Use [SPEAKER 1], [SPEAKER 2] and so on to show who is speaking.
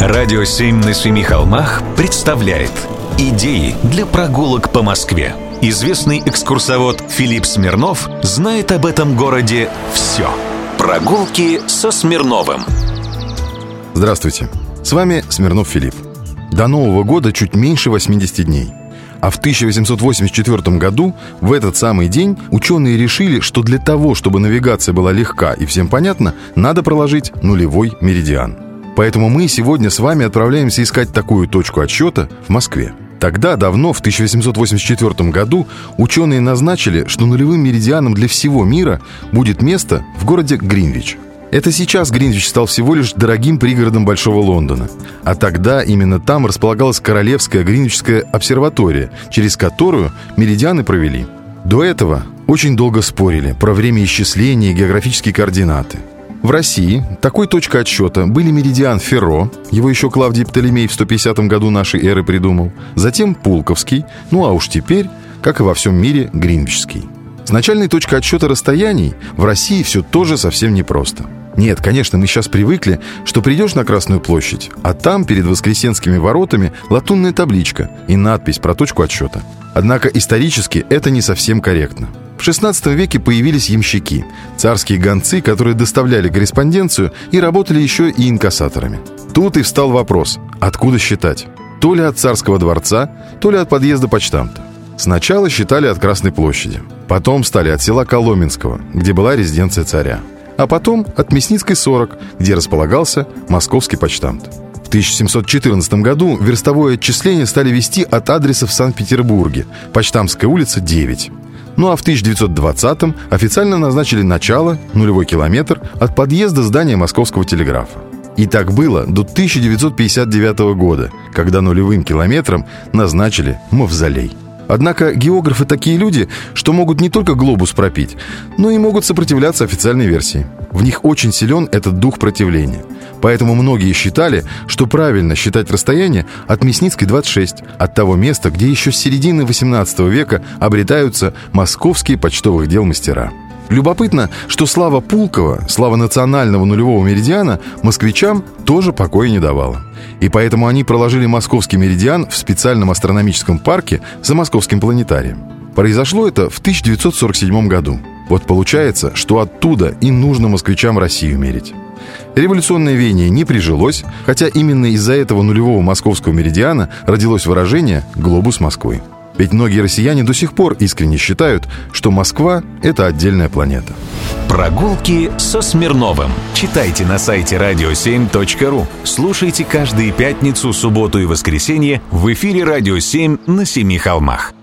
[SPEAKER 1] Радио «Семь на семи холмах» представляет Идеи для прогулок по Москве. Известный экскурсовод Филипп Смирнов знает об этом городе все. Прогулки со Смирновым.
[SPEAKER 2] Здравствуйте, с вами Смирнов Филипп. До Нового года чуть меньше 80 дней. А в 1884 году, в этот самый день, ученые решили, что для того, чтобы навигация была легка и всем понятна, надо проложить нулевой меридиан. Поэтому мы сегодня с вами отправляемся искать такую точку отсчета в Москве. Тогда, давно, в 1884 году, ученые назначили, что нулевым меридианом для всего мира будет место в городе Гринвич. Это сейчас Гринвич стал всего лишь дорогим пригородом Большого Лондона. А тогда именно там располагалась Королевская Гринвичская обсерватория, через которую меридианы провели. До этого очень долго спорили про время исчисления и географические координаты – в России такой точкой отсчета были меридиан Ферро, его еще Клавдий Птолемей в 150 году нашей эры придумал, затем Пулковский, ну а уж теперь, как и во всем мире, Гринвичский. С начальной точкой отсчета расстояний в России все тоже совсем непросто. Нет, конечно, мы сейчас привыкли, что придешь на Красную площадь, а там перед Воскресенскими воротами латунная табличка и надпись про точку отсчета. Однако исторически это не совсем корректно. В XVI веке появились ямщики, царские гонцы, которые доставляли корреспонденцию и работали еще и инкассаторами. Тут и встал вопрос, откуда считать? То ли от царского дворца, то ли от подъезда почтамта. Сначала считали от Красной площади, потом стали от села Коломенского, где была резиденция царя, а потом от Мясницкой 40, где располагался московский почтамт. В 1714 году верстовое отчисление стали вести от адреса в Санкт-Петербурге, Почтамтская улица, 9. Ну а в 1920-м официально назначили начало, нулевой километр, от подъезда здания Московского телеграфа. И так было до 1959 года, когда нулевым километром назначили мавзолей. Однако географы такие люди, что могут не только глобус пропить, но и могут сопротивляться официальной версии. В них очень силен этот дух противления. Поэтому многие считали, что правильно считать расстояние от Мясницкой 26, от того места, где еще с середины 18 века обретаются московские почтовых дел мастера. Любопытно, что слава Пулкова, слава национального нулевого меридиана москвичам тоже покоя не давала. И поэтому они проложили московский меридиан в специальном астрономическом парке за московским планетарием. Произошло это в 1947 году. Вот получается, что оттуда и нужно москвичам Россию мерить. Революционное веяние не прижилось, хотя именно из-за этого нулевого московского меридиана родилось выражение «глобус Москвы». Ведь многие россияне до сих пор искренне считают, что Москва — это отдельная планета.
[SPEAKER 1] Прогулки со Смирновым. Читайте на сайте radio7.ru. Слушайте каждые пятницу, субботу и воскресенье в эфире «Радио 7» на Семи холмах.